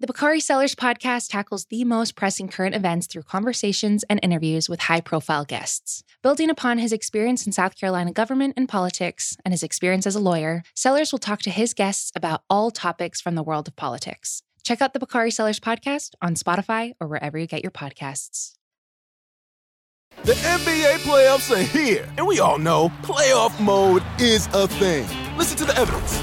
The Bakari Sellers podcast tackles the most pressing current events through conversations and interviews with high profile guests. Building upon his experience in South Carolina government and politics and his experience as a lawyer, Sellers will talk to his guests about all topics from the world of politics. Check out the Bakari Sellers podcast on Spotify or wherever you get your podcasts. The NBA playoffs are here, and we all know playoff mode is a thing. Listen to the evidence.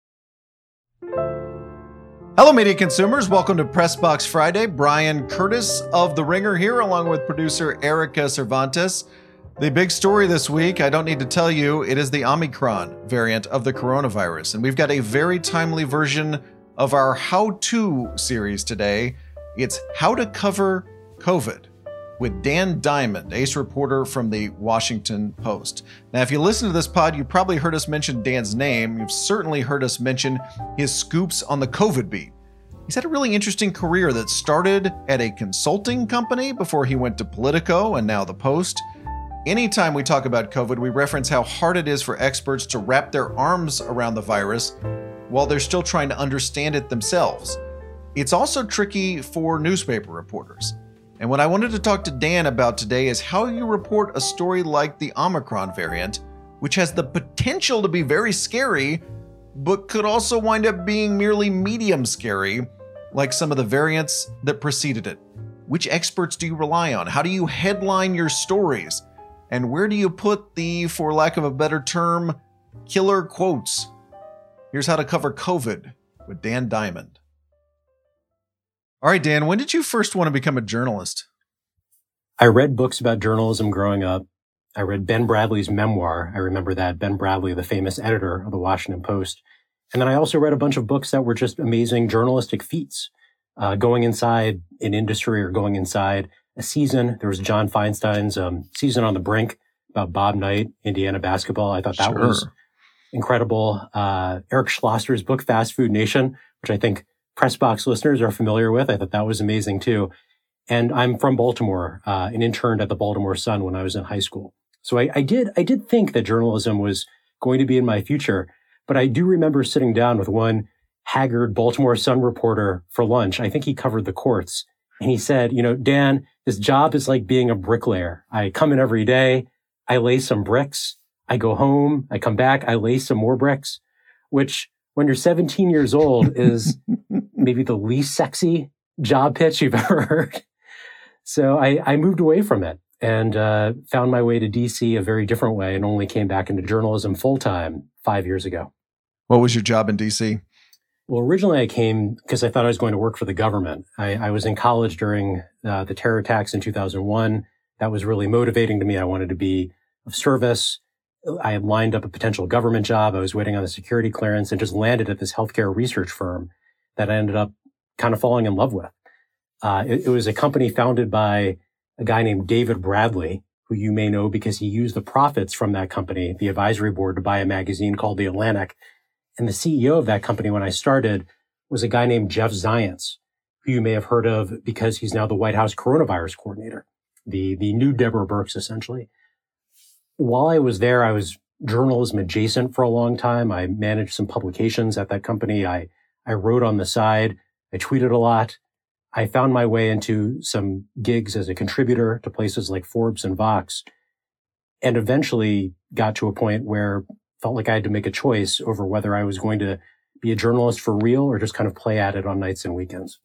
Hello, media consumers. Welcome to Pressbox Friday. Bryan Curtis of The Ringer here, along with producer Erika Cervantes. The big story this week, I don't need to tell you, it is the Omicron variant of the coronavirus. And we've got a very timely version of our How To series today. It's How to Cover COVID with Dan Diamond, ace reporter from the Washington Post. Now, if you listen to this pod, you probably heard us mention Dan's name. You've certainly heard us mention his scoops on the COVID beat. He's had a really interesting career that started at a consulting company before he went to Politico and now the Post. Anytime we talk about COVID, we reference how hard it is for experts to wrap their arms around the virus while they're still trying to understand it themselves. It's also tricky for newspaper reporters. And what I wanted to talk to Dan about today is how you report a story like the Omicron variant, which has the potential to be very scary, but could also wind up being merely medium scary, like some of the variants that preceded it. Which experts do you rely on? How do you headline your stories? And where do you put the, for lack of a better term, killer quotes? Here's how to cover COVID with Dan Diamond. All right, Dan, when did you first want to become a journalist? I read books about journalism growing up. I read Ben Bradlee's memoir. I remember that Ben Bradlee, the famous editor of the Washington Post. And then I also read a bunch of books that were just amazing journalistic feats. Uh, going inside an industry or going inside a season. There was John Feinstein's um, season on the brink about Bob Knight, Indiana basketball. I thought that sure. was incredible. Uh, Eric Schlosser's book, Fast Food Nation, which I think Pressbox listeners are familiar with. I thought that was amazing too. And I'm from Baltimore, uh, and interned at the Baltimore Sun when I was in high school. So I, I did, I did think that journalism was going to be in my future, but I do remember sitting down with one haggard Baltimore Sun reporter for lunch. I think he covered the courts and he said, you know, Dan, this job is like being a bricklayer. I come in every day. I lay some bricks. I go home. I come back. I lay some more bricks, which when you're 17 years old is maybe the least sexy job pitch you've ever heard. So I, I moved away from it and uh, found my way to DC a very different way and only came back into journalism full time five years ago. What was your job in DC? Well, originally I came because I thought I was going to work for the government. I, I was in college during uh, the terror attacks in 2001. That was really motivating to me. I wanted to be of service. I had lined up a potential government job. I was waiting on the security clearance and just landed at this healthcare research firm that I ended up kind of falling in love with. Uh, it, it, was a company founded by a guy named David Bradley, who you may know because he used the profits from that company, the advisory board, to buy a magazine called The Atlantic. And the CEO of that company when I started was a guy named Jeff Zients, who you may have heard of because he's now the White House coronavirus coordinator, the, the new Deborah Birx, essentially while I was there, I was journalism adjacent for a long time. I managed some publications at that company. I, I wrote on the side. I tweeted a lot. I found my way into some gigs as a contributor to places like Forbes and Vox and eventually got to a point where felt like I had to make a choice over whether I was going to be a journalist for real or just kind of play at it on nights and weekends.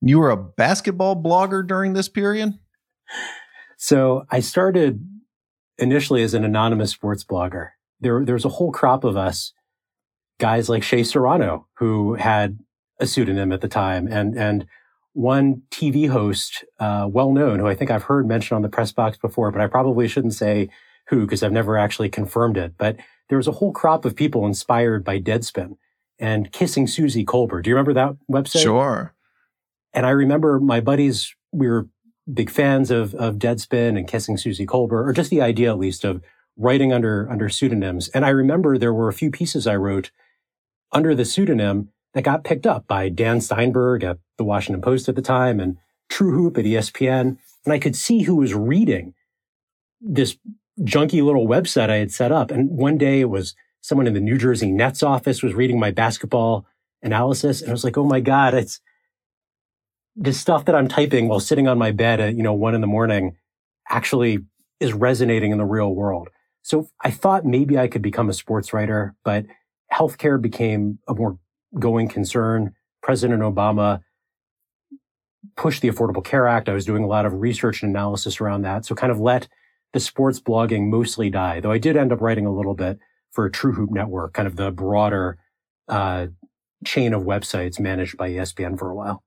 You were a basketball blogger during this period? So I started initially as an anonymous sports blogger. There, there's a whole crop of us, guys like Shea Serrano, who had a pseudonym at the time, and and one TV host, uh, well known, who I think I've heard mentioned on the press box before, but I probably shouldn't say who because I've never actually confirmed it. But there was a whole crop of people inspired by Deadspin and Kissing Suzy Kolber. Do you remember that website? Sure. And I remember my buddies, we were big fans of, of Deadspin and Kissing Suzy Kolber, or just the idea at least of writing under, under pseudonyms. And I remember there were a few pieces I wrote under the pseudonym that got picked up by Dan Steinberg at the Washington Post at the time and TrueHoop at ESPN. And I could see who was reading this junky little website I had set up. And one day it was someone in the New Jersey Nets office was reading my basketball analysis. And I was like, oh my God, it's this stuff that I'm typing while sitting on my bed at, you know, one in the morning actually is resonating in the real world. So I thought maybe I could become a sports writer, but healthcare became a more going concern. President Obama pushed the Affordable Care Act. I was doing a lot of research and analysis around that. So kind of let the sports blogging mostly die, though I did end up writing a little bit for TrueHoop Network, kind of the broader uh, chain of websites managed by ESPN for a while.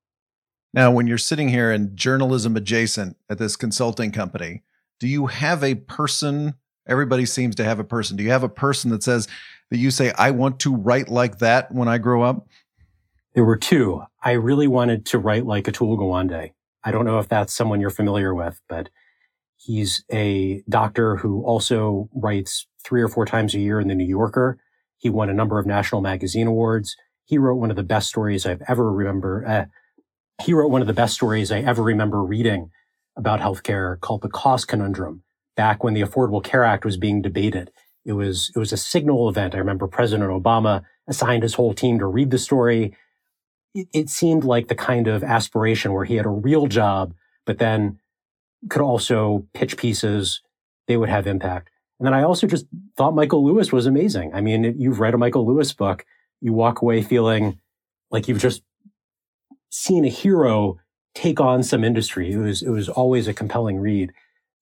Now, when you're sitting here in journalism adjacent at this consulting company, do you have a person? Everybody seems to have a person. Do you have a person that says that you say, I want to write like that when I grow up? There were two. I really wanted to write like Atul Gawande. I don't know if that's someone you're familiar with, but he's a doctor who also writes three or four times a year in the New Yorker. He won a number of national magazine awards. He wrote one of the best stories I've ever remember. Uh, he wrote one of the best stories I ever remember reading about healthcare called the cost conundrum back when the Affordable Care Act was being debated. It was, it was a signal event. I remember President Obama assigned his whole team to read the story. It, it seemed like the kind of aspiration where he had a real job, but then could also pitch pieces. They would have impact. And then I also just thought Michael Lewis was amazing. I mean, you've read a Michael Lewis book, you walk away feeling like you've just seen a hero take on some industry. It was, it was always a compelling read.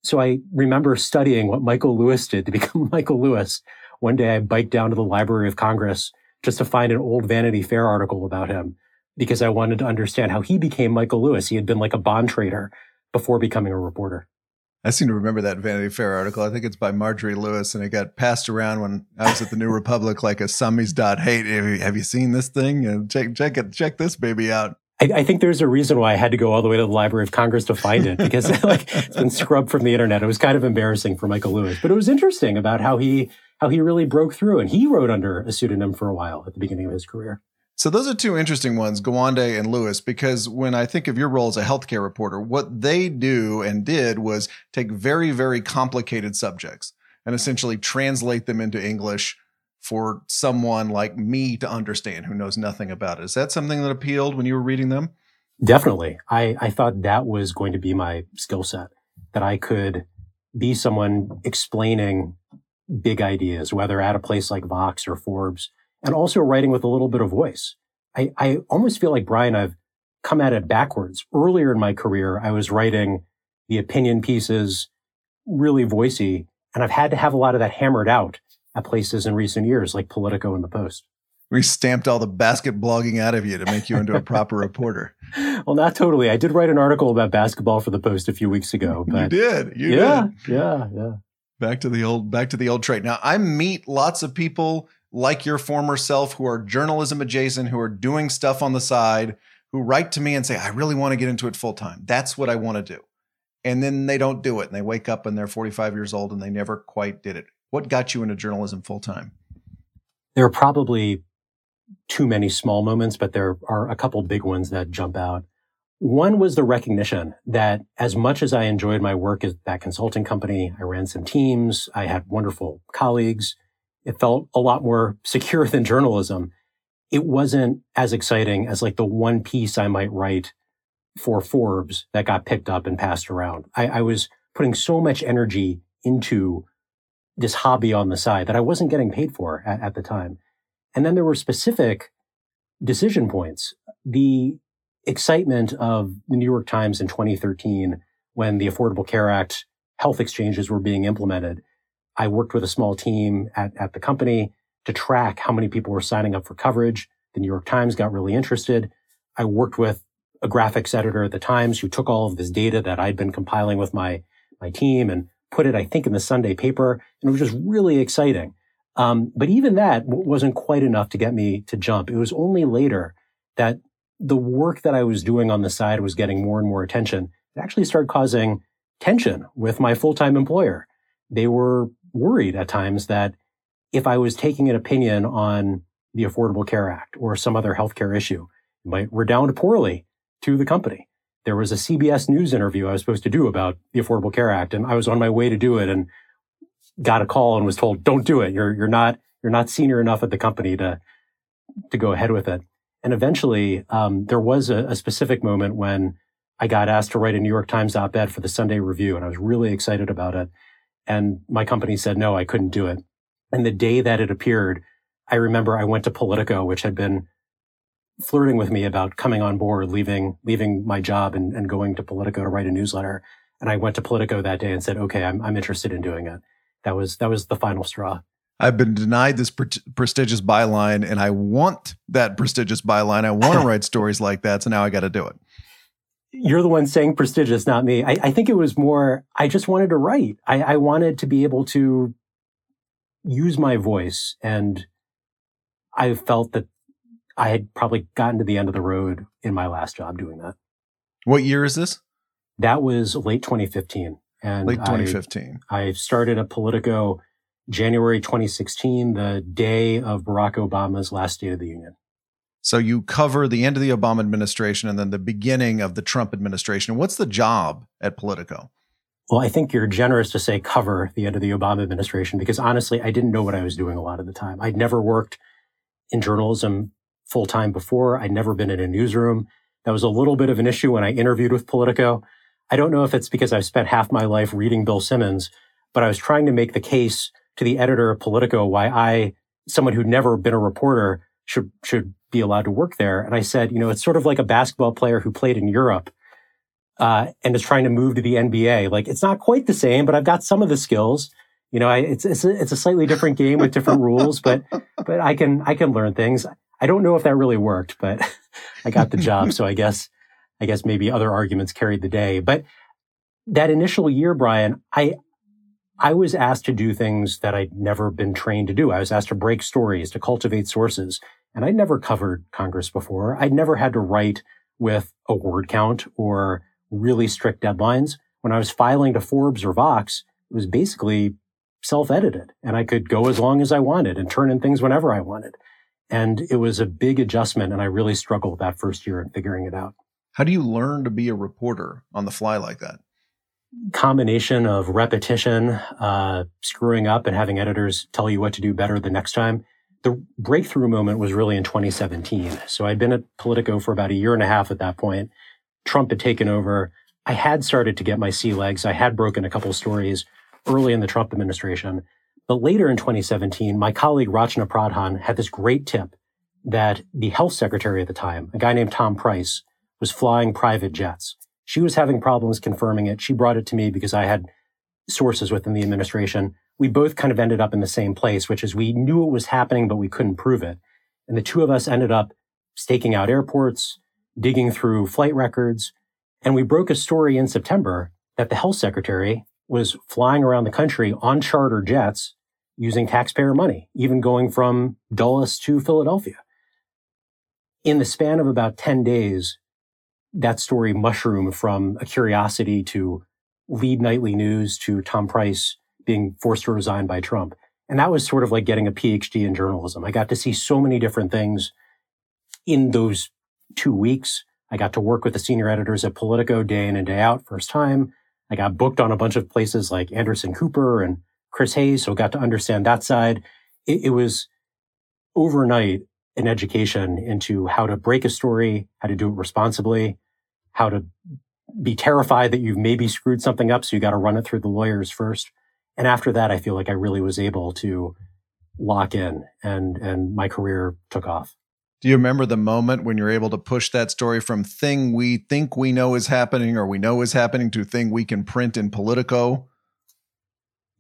So I remember studying what Michael Lewis did to become Michael Lewis. One day I biked down to the Library of Congress just to find an old Vanity Fair article about him because I wanted to understand how he became Michael Lewis. He had been like a bond trader before becoming a reporter. I seem to remember that Vanity Fair article. I think it's by Marjorie Lewis, and it got passed around when I was at the New Republic like a Summies dot hate. Have you seen this thing? check check it, check this baby out. I, I, think there's a reason why I had to go all the way to the Library of Congress to find it because like it's been scrubbed from the internet. It was kind of embarrassing for Michael Lewis, but it was interesting about how he how he really broke through, and he wrote under a pseudonym for a while at the beginning of his career. So those are two interesting ones, Gawande and Lewis, because when I think of your role as a healthcare reporter, what they do and did was take very, very complicated subjects and essentially translate them into English for someone like me to understand who knows nothing about it. Is that something that appealed when you were reading them? Definitely. I, I thought that was going to be my skill set, that I could be someone explaining big ideas, whether at a place like Vox or Forbes, and also writing with a little bit of voice. I, I almost feel like Bryan, I've come at it backwards. Earlier in my career, I was writing the opinion pieces, really voicey, and I've had to have a lot of that hammered out at places in recent years, like Politico and the Post. We stamped all the basket blogging out of you to make you into a proper reporter. Well, not totally. I did write an article about basketball for the Post a few weeks ago. But you did. You yeah, did. Yeah, yeah. Back to the old back to the old trade. Now I meet lots of people like your former self who are journalism adjacent, who are doing stuff on the side, who write to me and say, I really want to get into it full time. That's what I want to do. And then they don't do it. And they wake up and they're 45 years old and they never quite did it. What got you into journalism full time? There are probably too many small moments, but there are a couple big ones that jump out. One was the recognition that as much as I enjoyed my work at that consulting company, I ran some teams, I had wonderful colleagues, it felt a lot more secure than journalism. It wasn't as exciting as like the one piece I might write for Forbes that got picked up and passed around. I, I was putting so much energy into this hobby on the side that I wasn't getting paid for at, at the time. And then there were specific decision points. The excitement of the New York Times in 2013 when the Affordable Care Act health exchanges were being implemented. I worked with a small team at, at the company to track how many people were signing up for coverage. The New York Times got really interested. I worked with a graphics editor at the Times who took all of this data that I'd been compiling with my, my team and put it, I think, in the Sunday paper. And it was just really exciting. Um, but even that wasn't quite enough to get me to jump. It was only later that the work that I was doing on the side was getting more and more attention it actually started causing tension with my full-time employer. They were worried at times that if I was taking an opinion on the Affordable Care Act or some other healthcare issue, it might redound poorly to the company. There was a CBS News interview I was supposed to do about the Affordable Care Act, and I was on my way to do it and got a call and was told, "Don't do it. You're you're not you're not senior enough at the company to to go ahead with it." And eventually, um, there was a, a specific moment when I got asked to write a New York Times op-ed for the Sunday Review, and I was really excited about it. And my company said no, I couldn't do it. And the day that it appeared, I remember I went to Politico, which had been flirting with me about coming on board, leaving leaving my job and, and going to Politico to write a newsletter. And I went to Politico that day and said, "Okay, I'm I'm interested in doing it." That was that was the final straw. I've been denied this pre- prestigious byline, and I want that prestigious byline. I want to write stories like that, so now I got to do it. You're the one saying prestigious, not me. I, I think it was more. I just wanted to write. I, I wanted to be able to use my voice, and I felt that I had probably gotten to the end of the road in my last job doing that. What year is this? That was late 2015. And late 2015. I, I started at Politico January 2016, the day of Barack Obama's last State of the Union. So you cover the end of the Obama administration and then the beginning of the Trump administration. What's the job at Politico? Well, I think you're generous to say cover the end of the Obama administration because honestly, I didn't know what I was doing a lot of the time. I'd never worked in journalism full time before. I'd never been in a newsroom. That was a little bit of an issue when I interviewed with Politico. I don't know if it's because I've spent half my life reading Bill Simmons, but I was trying to make the case to the editor of Politico why I, someone who'd never been a reporter, should should be allowed to work there. And I said, you know, it's sort of like a basketball player who played in Europe uh, and is trying to move to the NBA. Like it's not quite the same, but I've got some of the skills. You know, I, it's it's a, it's a slightly different game with different rules, but but I can I can learn things. I don't know if that really worked, but I got the job. so I guess, I guess maybe other arguments carried the day. But that initial year, Bryan, I, I was asked to do things that I'd never been trained to do. I was asked to break stories, to cultivate sources. And I'd never covered Congress before. I'd never had to write with a word count or really strict deadlines. When I was filing to Forbes or Vox, it was basically self-edited and I could go as long as I wanted and turn in things whenever I wanted. And it was a big adjustment. And I really struggled that first year in figuring it out. How do you learn to be a reporter on the fly like that? Combination of repetition, uh, screwing up and having editors tell you what to do better the next time. The breakthrough moment was really in 2017. So I'd been at Politico for about a year and a half at that point. Trump had taken over. I had started to get my sea legs. I had broken a couple stories early in the Trump administration. But later in 2017, my colleague Rachana Pradhan had this great tip that the health secretary at the time, a guy named Tom Price, was flying private jets. She was having problems confirming it. She brought it to me because I had sources within the administration. We both kind of ended up in the same place, which is we knew it was happening, but we couldn't prove it. And the two of us ended up staking out airports, digging through flight records. And we broke a story in September that the health secretary was flying around the country on charter jets using taxpayer money, even going from Dulles to Philadelphia. In the span of about 10 days, that story mushroomed from a curiosity to lead nightly news to Tom Price being forced to resign by Trump. And that was sort of like getting a PhD in journalism. I got to see so many different things in those two weeks. I got to work with the senior editors at Politico day in and day out, first time. I got booked on a bunch of places like Anderson Cooper and Chris Hayes, so got to understand that side. It, it was overnight an education into how to break a story, how to do it responsibly, how to be terrified that you've maybe screwed something up. So you got to run it through the lawyers first. And after that, I feel like I really was able to lock in and, and my career took off. Do you remember the moment when you're able to push that story from thing we think we know is happening or we know is happening to thing we can print in Politico?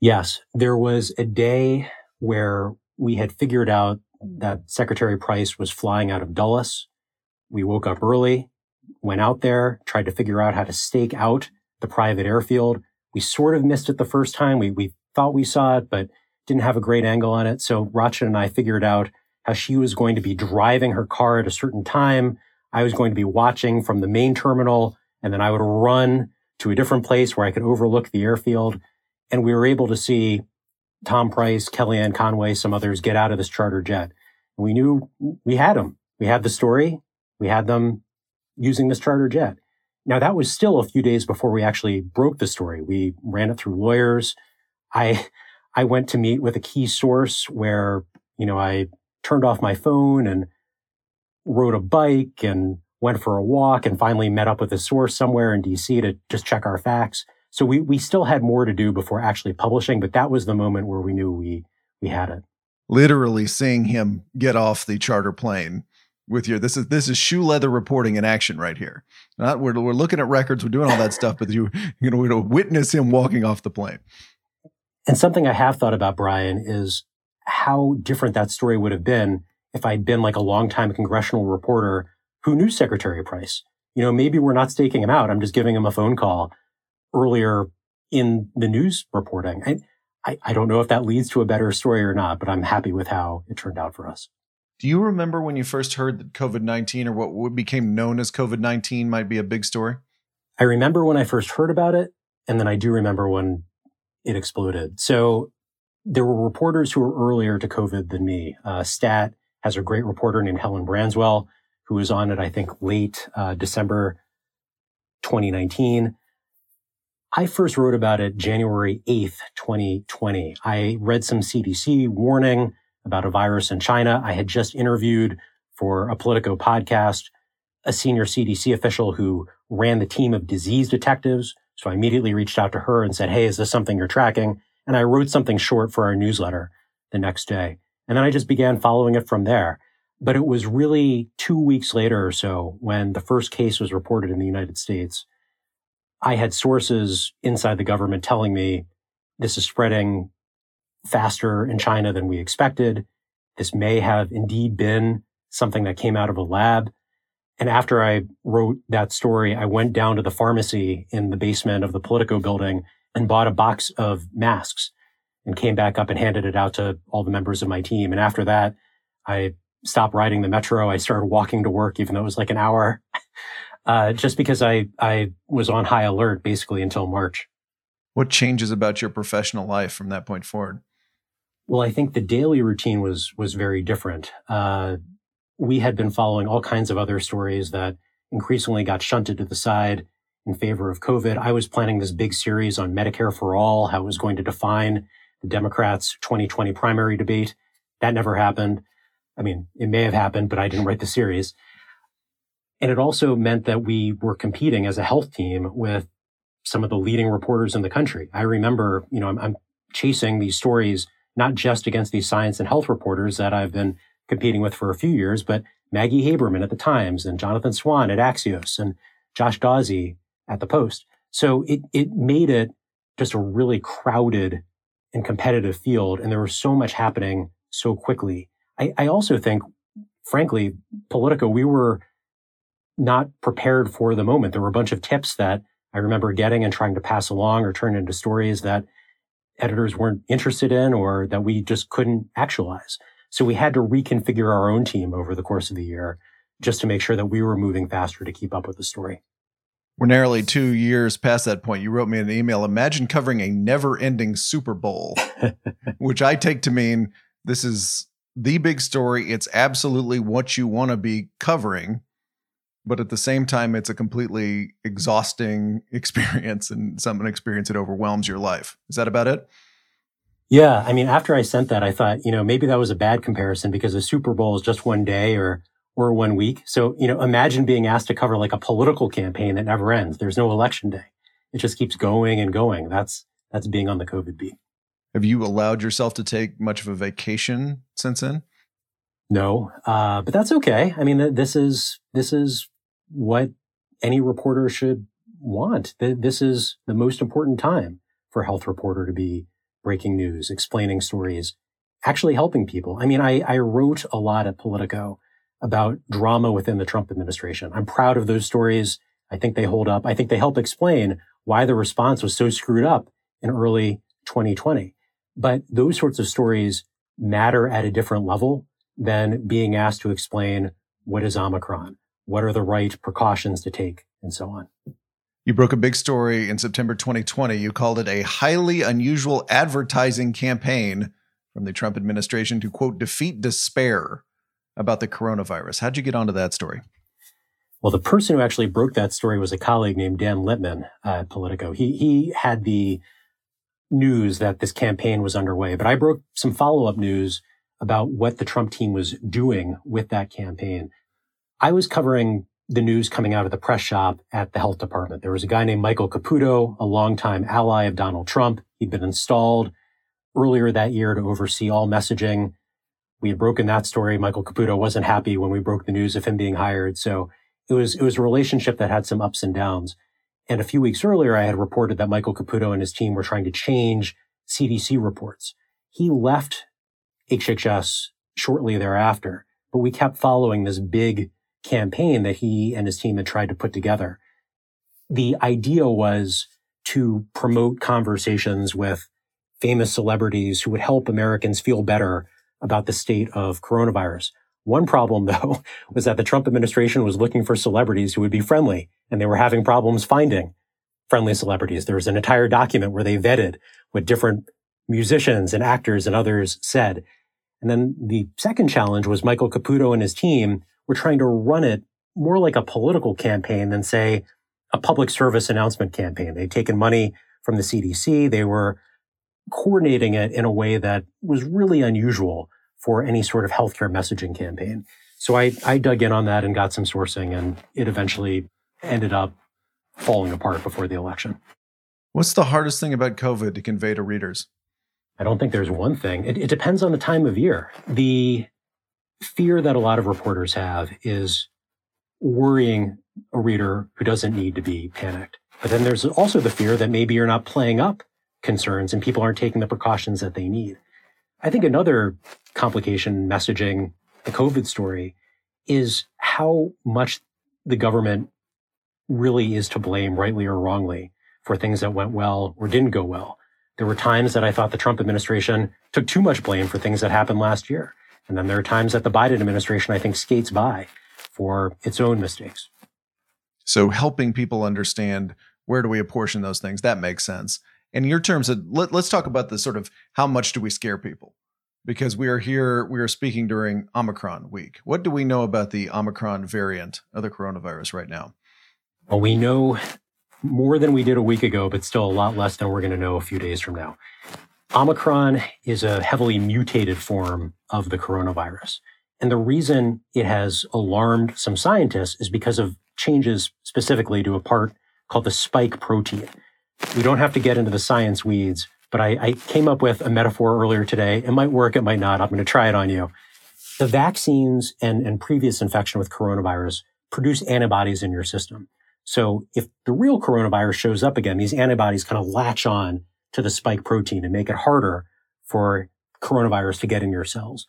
Yes, there was a day where we had figured out that Secretary Price was flying out of Dulles. We woke up early, went out there, tried to figure out how to stake out the private airfield. We sort of missed it the first time. We, we thought we saw it, but didn't have a great angle on it. So Rachana and I figured out how she was going to be driving her car at a certain time. I was going to be watching from the main terminal and then I would run to a different place where I could overlook the airfield. And we were able to see Tom Price, Kellyanne Conway, some others get out of this charter jet. We knew we had them. We had the story. We had them using this charter jet. Now that was still a few days before we actually broke the story. We ran it through lawyers. I, I went to meet with a key source where, you know, I turned off my phone and rode a bike and went for a walk and finally met up with a source somewhere in DC to just check our facts. So we, we still had more to do before actually publishing, but that was the moment where we knew we, we had it. Literally seeing him get off the charter plane with your this is this is shoe leather reporting in action right here. Not we're, we're looking at records, we're doing all that stuff, but you you know we're to witness him walking off the plane. And something I have thought about Bryan is how different that story would have been if I'd been like a longtime congressional reporter who knew Secretary Price. You know, maybe we're not staking him out. I'm just giving him a phone call earlier in the news reporting. I, I, I don't know if that leads to a better story or not, but I'm happy with how it turned out for us. Do you remember when you first heard that COVID 19 or what became known as COVID 19 might be a big story? I remember when I first heard about it, and then I do remember when it exploded. So there were reporters who were earlier to COVID than me. Uh, Stat has a great reporter named Helen Branswell, who was on it, I think, late uh, December 2019. I first wrote about it January 8th, 2020. I read some CDC warning about a virus in China. I had just interviewed for a Politico podcast a senior CDC official who ran the team of disease detectives. So I immediately reached out to her and said, Hey, is this something you're tracking? And I wrote something short for our newsletter the next day. And then I just began following it from there. But it was really two weeks later or so when the first case was reported in the United States. I had sources inside the government telling me this is spreading faster in China than we expected. This may have indeed been something that came out of a lab. And after I wrote that story, I went down to the pharmacy in the basement of the Politico building and bought a box of masks and came back up and handed it out to all the members of my team. And after that, I stopped riding the metro. I started walking to work, even though it was like an hour, uh, just because I, I was on high alert basically until March. What changes about your professional life from that point forward? Well, I think the daily routine was was very different. Uh, we had been following all kinds of other stories that increasingly got shunted to the side in favor of COVID. I was planning this big series on Medicare for all, how it was going to define the Democrats' 2020 primary debate. That never happened. I mean, it may have happened, but I didn't write the series. And it also meant that we were competing as a health team with some of the leading reporters in the country. I remember, you know, I'm, I'm chasing these stories not just against these science and health reporters that I've been competing with for a few years, but Maggie Haberman at the Times and Jonathan Swan at Axios and Josh Dawsey at the Post. So it, it made it just a really crowded and competitive field. And there was so much happening so quickly. I, I also think, frankly, Politico, we were not prepared for the moment. There were a bunch of tips that I remember getting and trying to pass along or turn into stories that editors weren't interested in or that we just couldn't actualize. So we had to reconfigure our own team over the course of the year just to make sure that we were moving faster to keep up with the story. We're nearly two years past that point. You wrote me an email. Imagine covering a never ending Super Bowl, which I take to mean this is the big story. It's absolutely what you want to be covering but at the same time it's a completely exhausting experience and some an experience that overwhelms your life. Is that about it? Yeah i mean after i sent that i thought you know maybe that was a bad comparison because the super bowl is just one day or or one week. So you know imagine being asked to cover like a political campaign that never ends. There's no election day. It just keeps going and going. That's that's being on the covid beat. Have you allowed yourself to take much of a vacation since then no, uh, but that's okay. I mean, this is this is what any reporter should want. This is the most important time for a health reporter to be breaking news, explaining stories, actually helping people. I mean, I, I wrote a lot at Politico about drama within the Trump administration. I'm proud of those stories. I think they hold up. I think they help explain why the response was so screwed up in early 2020. But those sorts of stories matter at a different level than being asked to explain what is Omicron, what are the right precautions to take, and so on. You broke a big story in September 2020. You called it a highly unusual advertising campaign from the Trump administration to quote defeat despair about the coronavirus. How'd you get onto that story? Well, the person who actually broke that story was a colleague named Dan Lippman uh, at Politico. He he had the news that this campaign was underway, but I broke some follow up news about what the Trump team was doing with that campaign. I was covering the news coming out of the press shop at the health department. There was a guy named Michael Caputo, a longtime ally of Donald Trump. He'd been installed earlier that year to oversee all messaging. We had broken that story. Michael Caputo wasn't happy when we broke the news of him being hired. So it was, it was a relationship that had some ups and downs. And a few weeks earlier, I had reported that Michael Caputo and his team were trying to change CDC reports. He left HHS shortly thereafter, but we kept following this big campaign that he and his team had tried to put together. The idea was to promote conversations with famous celebrities who would help Americans feel better about the state of coronavirus. One problem, though, was that the Trump administration was looking for celebrities who would be friendly, and they were having problems finding friendly celebrities. There was an entire document where they vetted what different musicians and actors and others said. And then the second challenge was Michael Caputo and his team were trying to run it more like a political campaign than, say, a public service announcement campaign. They'd taken money from the CDC. They were coordinating it in a way that was really unusual for any sort of healthcare messaging campaign. So I, I dug in on that and got some sourcing, and it eventually ended up falling apart before the election. What's the hardest thing about COVID to convey to readers? I don't think there's one thing. It, it depends on the time of year. The fear that a lot of reporters have is worrying a reader who doesn't need to be panicked. But then there's also the fear that maybe you're not playing up concerns and people aren't taking the precautions that they need. I think another complication messaging the COVID story is how much the government really is to blame, rightly or wrongly, for things that went well or didn't go well. There were times that I thought the Trump administration took too much blame for things that happened last year. And then there are times that the Biden administration, I think, skates by for its own mistakes. So helping people understand where do we apportion those things, that makes sense. In your terms, of, let, let's talk about the sort of how much do we scare people? Because we are here, we are speaking during Omicron week. What do we know about the Omicron variant of the coronavirus right now? Well, we know more than we did a week ago, but still a lot less than we're going to know a few days from now. Omicron is a heavily mutated form of the coronavirus. And the reason it has alarmed some scientists is because of changes specifically to a part called the spike protein. We don't have to get into the science weeds, but I, I came up with a metaphor earlier today. It might work, it might not. I'm going to try it on you. The vaccines and, and previous infection with coronavirus produce antibodies in your system. So if the real coronavirus shows up again, these antibodies kind of latch on to the spike protein and make it harder for coronavirus to get in your cells.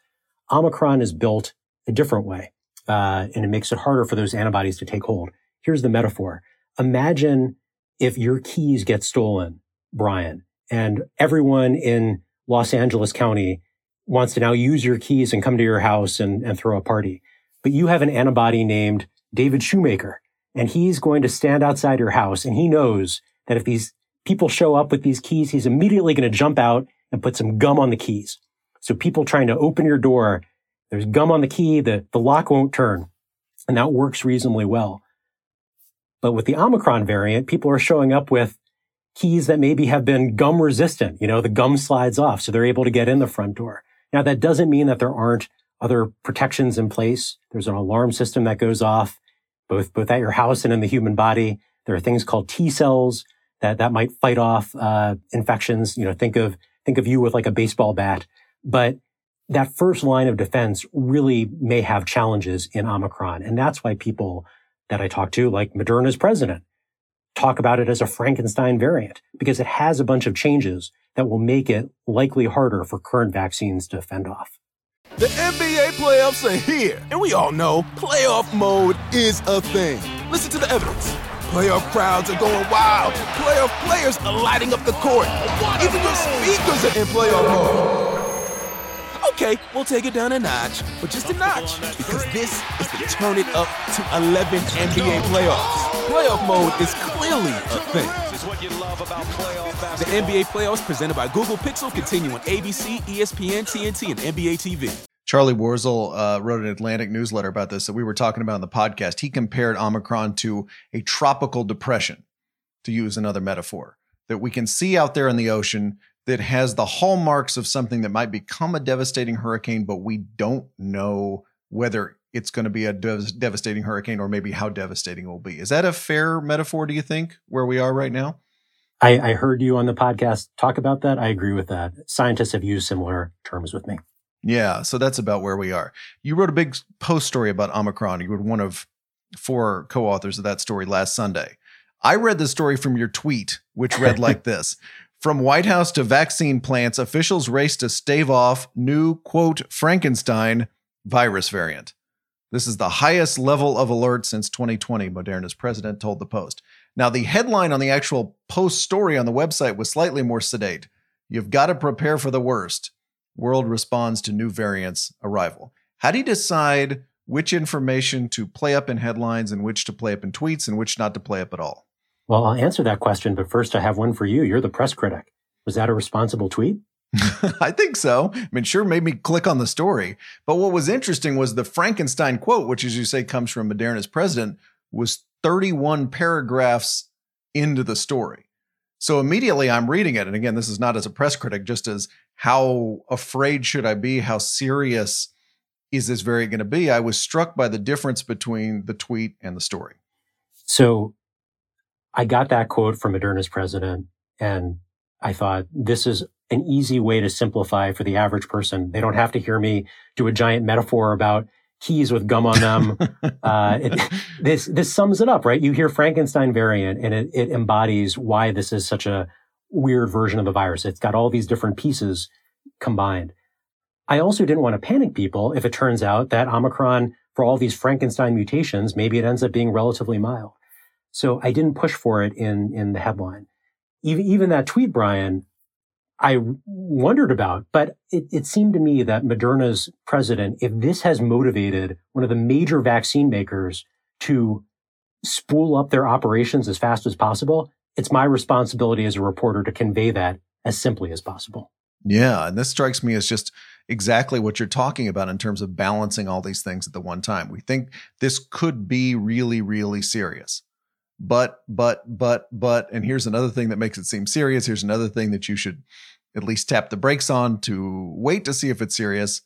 Omicron is built a different way, uh, and it makes it harder for those antibodies to take hold. Here's the metaphor. Imagine if your keys get stolen, Bryan, and everyone in Los Angeles County wants to now use your keys and come to your house and, and throw a party. But you have an antibody named David Shoemaker and he's going to stand outside your house and he knows that if these people show up with these keys, he's immediately going to jump out and put some gum on the keys. So people trying to open your door, there's gum on the key, the, the lock won't turn. And that works reasonably well. But with the Omicron variant, people are showing up with keys that maybe have been gum resistant. You know, the gum slides off, so they're able to get in the front door. Now, that doesn't mean that there aren't other protections in place. There's an alarm system that goes off both both at your house and in the human body. There are things called T cells that that might fight off uh, infections. You know, think of think of you with like a baseball bat, but that first line of defense really may have challenges in Omicron, and that's why people that I talk to, like Moderna's president, talk about it as a Frankenstein variant because it has a bunch of changes that will make it likely harder for current vaccines to fend off. The NBA playoffs are here, and we all know playoff mode is a thing. Listen to the evidence. Playoff crowds are going wild. Playoff players are lighting up the court. Even your speakers are in playoff mode. Okay, we'll take it down a notch, but just a notch, because this is the turn it up to 11 NBA playoffs. Playoff mode is clearly a thing. The NBA playoffs presented by Google Pixel continue on ABC, ESPN, TNT, and NBA TV. Charlie Warzel uh, wrote an Atlantic newsletter about this that we were talking about in the podcast. He compared Omicron to a tropical depression, to use another metaphor, that we can see out there in the ocean that has the hallmarks of something that might become a devastating hurricane, but we don't know whether it's going to be a dev- devastating hurricane or maybe how devastating it will be. Is that a fair metaphor, do you think, where we are right now? I, I heard you on the podcast talk about that. I agree with that. Scientists have used similar terms with me. Yeah, so that's about where we are. You wrote a big post story about Omicron. You were one of four co authors of that story last Sunday. I read the story from your tweet, which read like this From White House to vaccine plants, officials race to stave off new, quote, Frankenstein virus variant. This is the highest level of alert since 2020, Moderna's president told the Post. Now, the headline on the actual Post story on the website was slightly more sedate. You've got to prepare for the worst. World responds to new variants arrival. How do you decide which information to play up in headlines and which to play up in tweets and which not to play up at all? Well, I'll answer that question, but first I have one for you. You're the press critic. Was that a responsible tweet? I think so. I mean, sure made me click on the story. But what was interesting was the Frankenstein quote, which, as you say, comes from Moderna's president, was 31 paragraphs into the story. So immediately I'm reading it. And again, this is not as a press critic, just as how afraid should I be? How serious is this very going to be? I was struck by the difference between the tweet and the story. So I got that quote from Moderna's president and I thought this is an easy way to simplify for the average person. They don't have to hear me do a giant metaphor about keys with gum on them. uh, it, this this sums it up, right? You hear Frankenstein variant, and it, it embodies why this is such a weird version of the virus. It's got all these different pieces combined. I also didn't want to panic people if it turns out that Omicron, for all these Frankenstein mutations, maybe it ends up being relatively mild. So I didn't push for it in, in the headline. Even, even that tweet, Bryan, I wondered about, but it, it seemed to me that Moderna's president, if this has motivated one of the major vaccine makers to spool up their operations as fast as possible, it's my responsibility as a reporter to convey that as simply as possible. Yeah. And this strikes me as just exactly what you're talking about in terms of balancing all these things at the one time. We think this could be really, really serious but but but but and here's another thing that makes it seem serious. Here's another thing that you should at least tap the brakes on to wait to see if it's serious.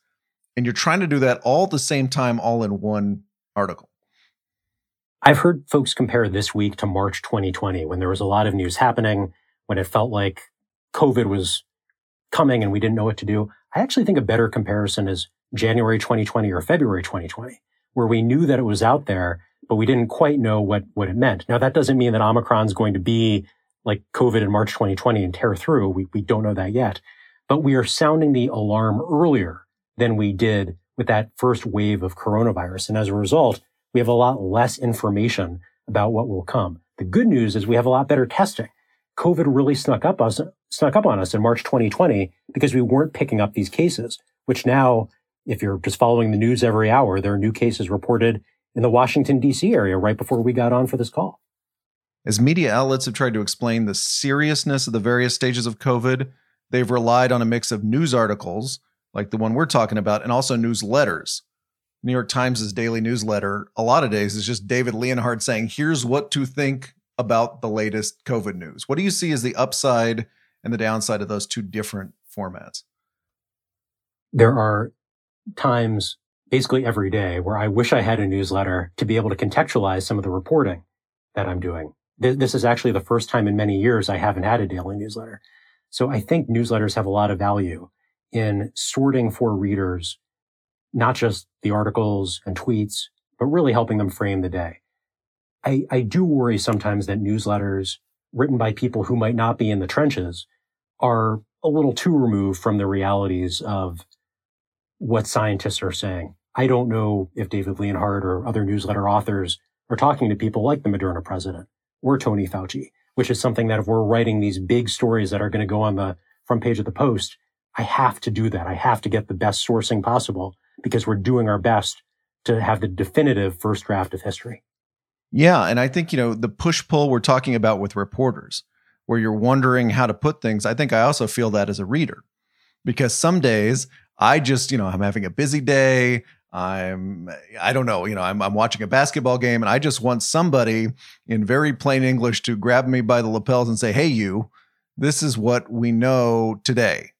And you're trying to do that all the same time all in one article. I've heard folks compare this week to march 2020 when there was a lot of news happening when it felt like covid was coming and we didn't know what to do. I actually think a better comparison is january 2020 or february 2020 where we knew that it was out there but we didn't quite know what, what it meant. Now, that doesn't mean that Omicron is going to be like COVID in March 2020 and tear through. We, we don't know that yet, but we are sounding the alarm earlier than we did with that first wave of coronavirus. And as a result, we have a lot less information about what will come. The good news is we have a lot better testing. COVID really snuck up us, snuck up on us in March 2020 because we weren't picking up these cases, which now, if you're just following the news every hour, there are new cases reported in the Washington, D.C. area right before we got on for this call. As media outlets have tried to explain the seriousness of the various stages of COVID, they've relied on a mix of news articles, like the one we're talking about, and also newsletters. New York Times' daily newsletter, a lot of days, is just David Leonhardt saying, here's what to think about the latest COVID news. What do you see as the upside and the downside of those two different formats? There are times basically every day where I wish I had a newsletter to be able to contextualize some of the reporting that I'm doing. This is actually the first time in many years I haven't had a daily newsletter. So I think newsletters have a lot of value in sorting for readers, not just the articles and tweets, but really helping them frame the day. I, I do worry sometimes that newsletters written by people who might not be in the trenches are a little too removed from the realities of what scientists are saying. I don't know if David Leonhardt or other newsletter authors are talking to people like the Moderna president or Tony Fauci, which is something that if we're writing these big stories that are going to go on the front page of the Post, I have to do that. I have to get the best sourcing possible because we're doing our best to have the definitive first draft of history. Yeah. And I think, you know, the push pull we're talking about with reporters, where you're wondering how to put things, I think I also feel that as a reader because some days I just, you know, I'm having a busy day. I'm, I don't know, you know, I'm, I'm watching a basketball game and I just want somebody in very plain English to grab me by the lapels and say, Hey, you, this is what we know today.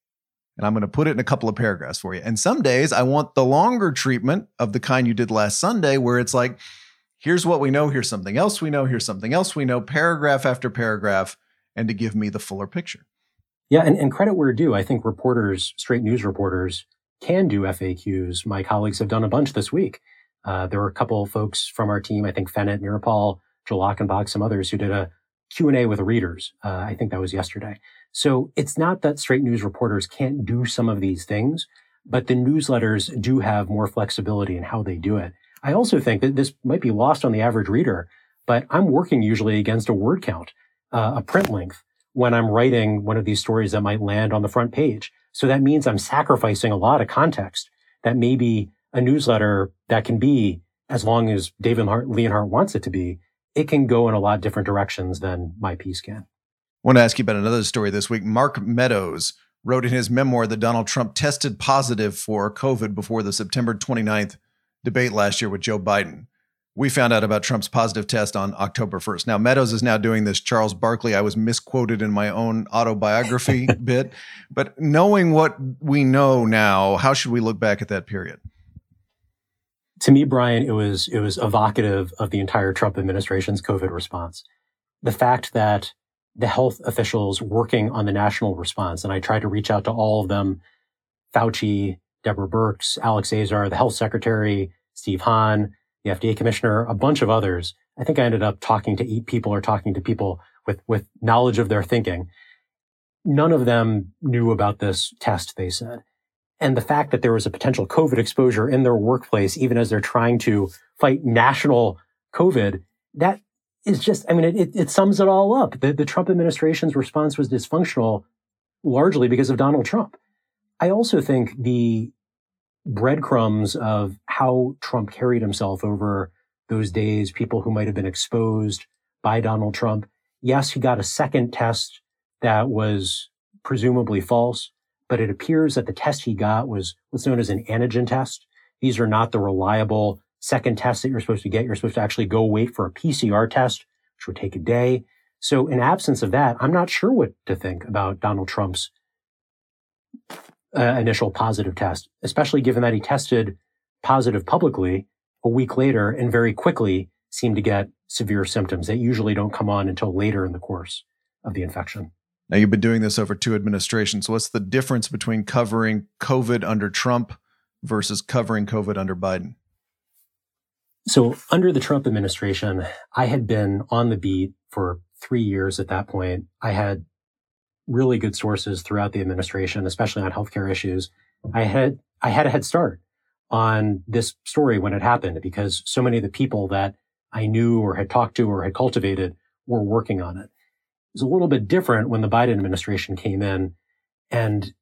And I'm going to put it in a couple of paragraphs for you. And some days I want the longer treatment of the kind you did last Sunday, where it's like, here's what we know, here's something else we know, here's something else we know, paragraph after paragraph, and to give me the fuller picture. Yeah, and, and credit where due. I think reporters, straight news reporters, can do FAQs. My colleagues have done a bunch this week. Uh, there were a couple folks from our team, I think Fenit, Nirappil, Joel Achenbach, some others who did a Q&A with readers. Uh, I think that was yesterday. So it's not that straight news reporters can't do some of these things, but the newsletters do have more flexibility in how they do it. I also think that this might be lost on the average reader, but I'm working usually against a word count, uh, a print length when I'm writing one of these stories that might land on the front page. So that means I'm sacrificing a lot of context that maybe a newsletter that can be as long as David Leonhardt wants it to be, it can go in a lot different directions than my piece can. I want to ask you about another story this week. Mark Meadows wrote in his memoir that Donald Trump tested positive for COVID before the September 29th debate last year with Joe Biden. We found out about Trump's positive test on October 1st. Now, Meadows is now doing this Charles Barkley. I was misquoted in my own autobiography bit. But knowing what we know now, how should we look back at that period? to me, Bryan, it was it was evocative of the entire Trump administration's COVID response. The fact that the health officials working on the national response, and I tried to reach out to all of them, Fauci, Deborah Birx, Alex Azar, the health secretary, Steve Hahn, the FDA commissioner, a bunch of others. I think I ended up talking to eight people or talking to people with, with knowledge of their thinking. None of them knew about this test, they said and the fact that there was a potential COVID exposure in their workplace, even as they're trying to fight national COVID, that is just, I mean, it, it sums it all up. The, the Trump administration's response was dysfunctional largely because of Donald Trump. I also think the breadcrumbs of how Trump carried himself over those days, people who might have been exposed by Donald Trump. Yes, he got a second test that was presumably false but it appears that the test he got was what's known as an antigen test. These are not the reliable second tests that you're supposed to get. You're supposed to actually go wait for a PCR test, which would take a day. So in absence of that, I'm not sure what to think about Donald Trump's uh, initial positive test, especially given that he tested positive publicly a week later and very quickly seemed to get severe symptoms that usually don't come on until later in the course of the infection. Now, you've been doing this over two administrations. What's the difference between covering COVID under Trump versus covering COVID under Biden? So, under the Trump administration, I had been on the beat for three years at that point. I had really good sources throughout the administration, especially on healthcare issues. I had I had a head start on this story when it happened because so many of the people that I knew or had talked to or had cultivated were working on it was a little bit different when the Biden administration came in and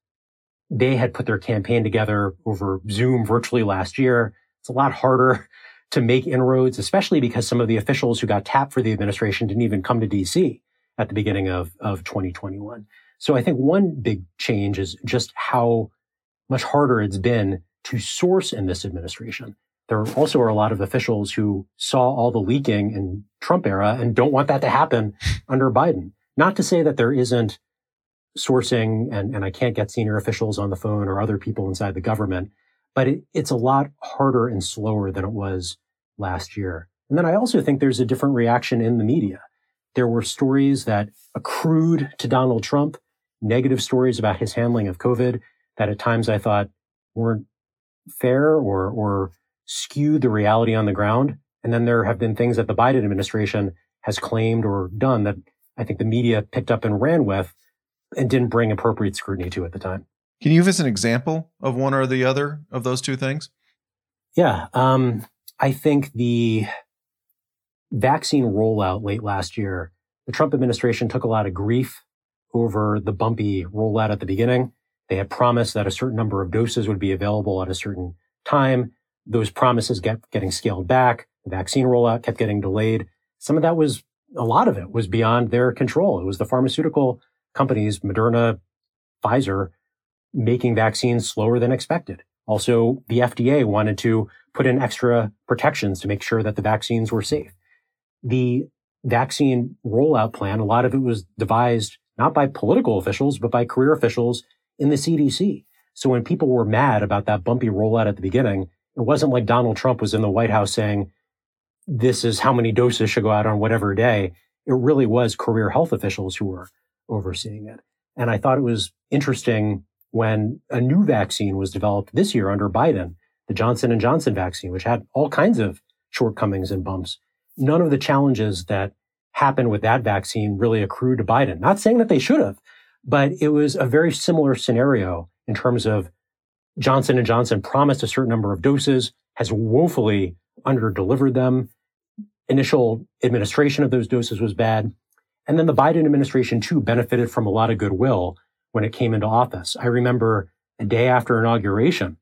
they had put their campaign together over Zoom virtually last year. It's a lot harder to make inroads, especially because some of the officials who got tapped for the administration didn't even come to DC at the beginning of, of 2021. So I think one big change is just how much harder it's been to source in this administration. There also are a lot of officials who saw all the leaking in Trump era and don't want that to happen under Biden. Not to say that there isn't sourcing and, and I can't get senior officials on the phone or other people inside the government, but it, it's a lot harder and slower than it was last year. And then I also think there's a different reaction in the media. There were stories that accrued to Donald Trump, negative stories about his handling of COVID that at times I thought weren't fair or, or skewed the reality on the ground. And then there have been things that the Biden administration has claimed or done that I think the media picked up and ran with and didn't bring appropriate scrutiny to at the time. Can you give us an example of one or the other of those two things? Yeah. Um, I think the vaccine rollout late last year, the Trump administration took a lot of grief over the bumpy rollout at the beginning. They had promised that a certain number of doses would be available at a certain time. Those promises kept getting scaled back. The vaccine rollout kept getting delayed. Some of that was, a lot of it was beyond their control. It was the pharmaceutical companies, Moderna, Pfizer, making vaccines slower than expected. Also, the FDA wanted to put in extra protections to make sure that the vaccines were safe. The vaccine rollout plan, a lot of it was devised not by political officials, but by career officials in the CDC. So when people were mad about that bumpy rollout at the beginning, it wasn't like Donald Trump was in the White House saying, this is how many doses should go out on whatever day. It really was career health officials who were overseeing it. And I thought it was interesting when a new vaccine was developed this year under Biden, the Johnson and Johnson vaccine, which had all kinds of shortcomings and bumps. None of the challenges that happened with that vaccine really accrued to Biden. Not saying that they should have, but it was a very similar scenario in terms of Johnson and Johnson promised a certain number of doses, has woefully underdelivered them. Initial administration of those doses was bad. And then the Biden administration too benefited from a lot of goodwill when it came into office. I remember a day after inauguration,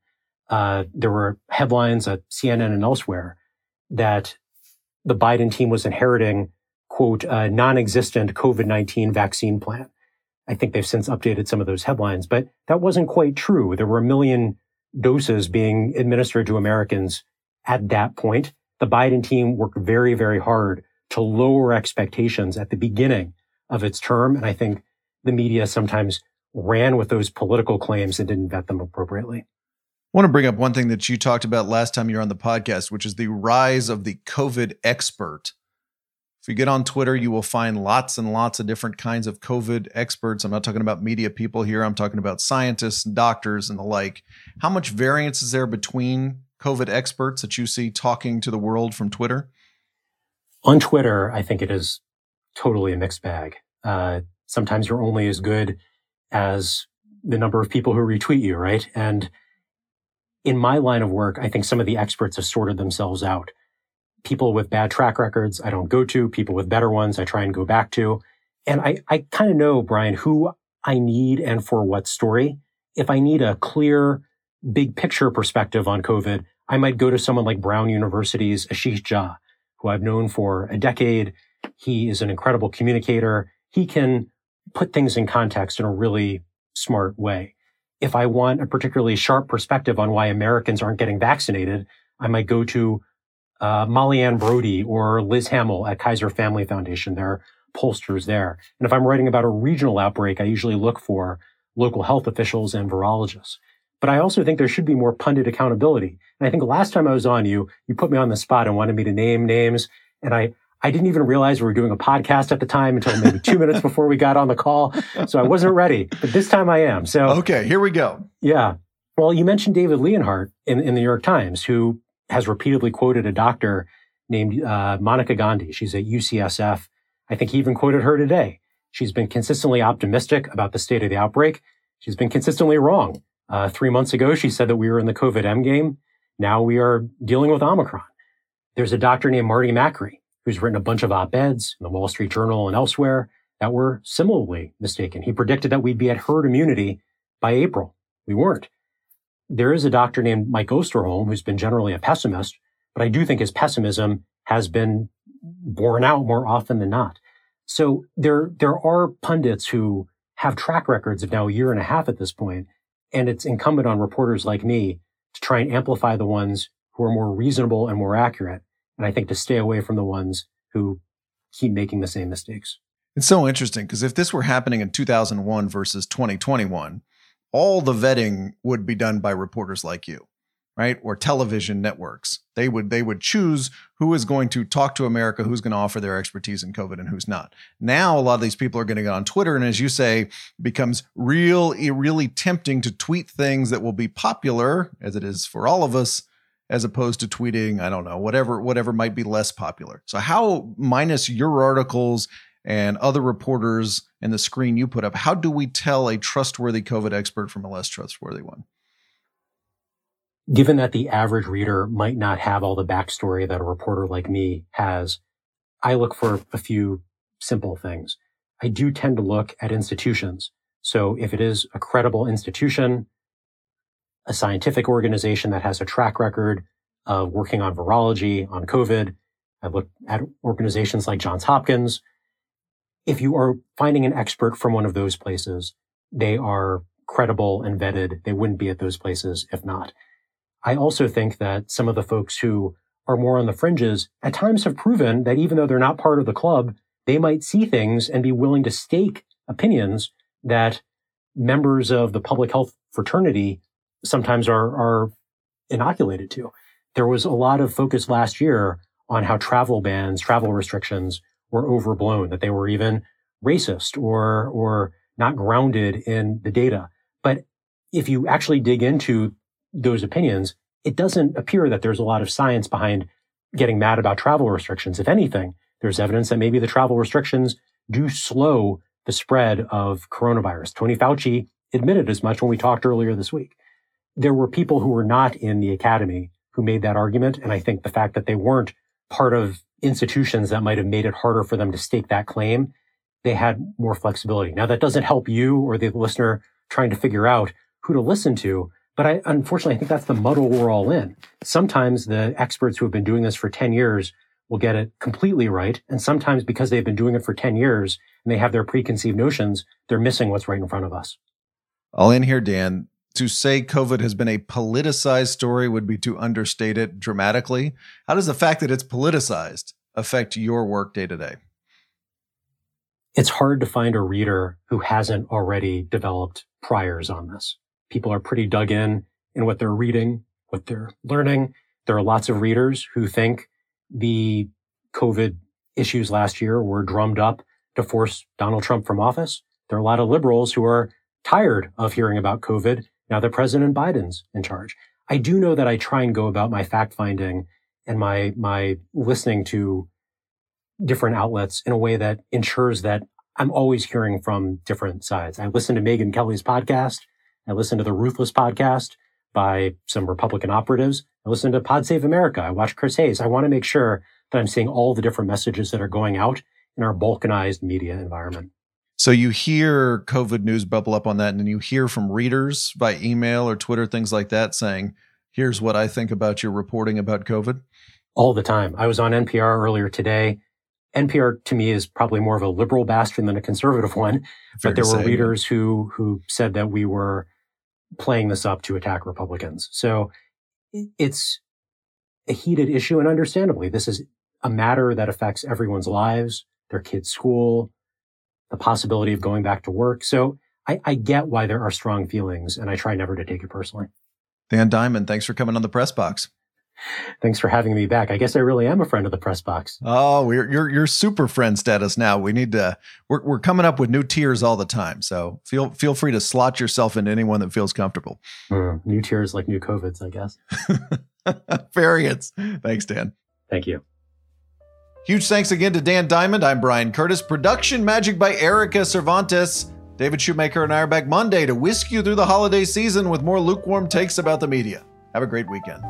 uh, there were headlines at CNN and elsewhere that the Biden team was inheriting, quote, a non-existent COVID-19 vaccine plan. I think they've since updated some of those headlines, but that wasn't quite true. There were a million doses being administered to Americans at that point. The Biden team worked very, very hard to lower expectations at the beginning of its term. And I think the media sometimes ran with those political claims and didn't vet them appropriately. I want to bring up one thing that you talked about last time you were on the podcast, which is the rise of the COVID expert. If you get on Twitter, you will find lots and lots of different kinds of COVID experts. I'm not talking about media people here. I'm talking about scientists and doctors and the like. How much variance is there between COVID experts that you see talking to the world from Twitter? On Twitter, I think it is totally a mixed bag. Uh, sometimes you're only as good as the number of people who retweet you, right? And in my line of work, I think some of the experts have sorted themselves out people with bad track records I don't go to, people with better ones I try and go back to. And I, I kind of know, Bryan, who I need and for what story. If I need a clear, big picture perspective on COVID, I might go to someone like Brown University's Ashish Jha, who I've known for a decade. He is an incredible communicator. He can put things in context in a really smart way. If I want a particularly sharp perspective on why Americans aren't getting vaccinated, I might go to uh, Mollyann Brodie or Liz Hamel at Kaiser Family Foundation. They're pollsters there. And if I'm writing about a regional outbreak, I usually look for local health officials and virologists. But I also think there should be more pundit accountability. And I think last time I was on you, you put me on the spot and wanted me to name names. And I, I didn't even realize we were doing a podcast at the time until maybe two minutes before we got on the call. So I wasn't ready, but this time I am. So, okay, here we go. Yeah. Well, you mentioned David Leonhardt in, in the New York Times, who has repeatedly quoted a doctor named uh, Monica Gandhi. She's at UCSF. I think he even quoted her today. She's been consistently optimistic about the state of the outbreak. She's been consistently wrong. Uh, three months ago, she said that we were in the COVID M game. Now we are dealing with Omicron. There's a doctor named Marty Makary who's written a bunch of op-eds in the Wall Street Journal and elsewhere that were similarly mistaken. He predicted that we'd be at herd immunity by April. We weren't. There is a doctor named Mike Osterholm who's been generally a pessimist, but I do think his pessimism has been borne out more often than not. So there, there are pundits who have track records of now a year and a half at this point, and it's incumbent on reporters like me to try and amplify the ones who are more reasonable and more accurate. And I think to stay away from the ones who keep making the same mistakes. It's so interesting because if this were happening in 2001 versus 2021, all the vetting would be done by reporters like you right? Or television networks. They would they would choose who is going to talk to america who's going to offer their expertise in covid and who's not. Now a lot of these people are going to get on twitter and as you say becomes real really tempting to tweet things that will be popular as it is for all of us as opposed to tweeting i don't know whatever whatever might be less popular so how minus your articles and other reporters and the screen you put up, how do we tell a trustworthy COVID expert from a less trustworthy one? Given that the average reader might not have all the backstory that a reporter like me has, I look for a few simple things. I do tend to look at institutions So if it is a credible institution, a scientific organization that has a track record of working on virology, on COVID, I've looked at organizations like Johns Hopkins. If you are finding an expert from one of those places, they are credible and vetted. They wouldn't be at those places if not. I also think that some of the folks who are more on the fringes at times have proven that even though they're not part of the club, they might see things and be willing to stake opinions that members of the public health fraternity sometimes are, are inoculated to. There was a lot of focus last year on how travel bans, travel restrictions were overblown, that they were even racist or, or not grounded in the data. But if you actually dig into those opinions, it doesn't appear that there's a lot of science behind getting mad about travel restrictions. If anything, there's evidence that maybe the travel restrictions do slow the spread of coronavirus. Tony Fauci admitted as much when we talked earlier this week. There were people who were not in the academy who made that argument. And I think the fact that they weren't part of institutions that might have made it harder for them to stake that claim, they had more flexibility. Now that doesn't help you or the listener trying to figure out who to listen to. But I, unfortunately, I think that's the muddle we're all in. Sometimes the experts who have been doing this for 10 years will get it completely right. And sometimes because they've been doing it for 10 years and they have their preconceived notions, they're missing what's right in front of us. All in here, Dan. To say COVID has been a politicized story would be to understate it dramatically. How does the fact that it's politicized affect your work day to day? It's hard to find a reader who hasn't already developed priors on this. People are pretty dug in in what they're reading, what they're learning. There are lots of readers who think the COVID issues last year were drummed up to force Donald Trump from office. There are a lot of liberals who are tired of hearing about COVID now that President Biden's in charge. I do know that I try and go about my fact finding and my, my listening to different outlets in a way that ensures that I'm always hearing from different sides. I listen to Megyn Kelly's podcast. I listen to the Ruthless podcast by some Republican operatives. I listen to Pod Save America. I watch Chris Hayes. I want to make sure that I'm seeing all the different messages that are going out in our balkanized media environment. So you hear COVID news bubble up on that, and then you hear from readers by email or Twitter, things like that, saying, Here's what I think about your reporting about COVID. All the time. I was on NPR earlier today. NPR to me is probably more of a liberal bastion than a conservative one, Fair but there were readers who who said that we were playing this up to attack Republicans. So it's a heated issue. And understandably, this is a matter that affects everyone's lives, their kids' school, the possibility of going back to work. So I, I get why there are strong feelings, and I try never to take it personally. Dan Diamond, thanks for coming on the press box. Thanks for having me back. I guess I really am a friend of the press box. Oh, we're you're you're super friend status now. We need to we're we're coming up with new tiers all the time. So feel feel free to slot yourself into anyone that feels comfortable. Mm, new tiers like new COVIDs, I guess. Variants. Thanks, Dan. Thank you. Huge thanks again to Dan Diamond. I'm Bryan Curtis. Production magic by Erika Cervantes. David Shoemaker and I are back Monday to whisk you through the holiday season with more lukewarm takes about the media. Have a great weekend.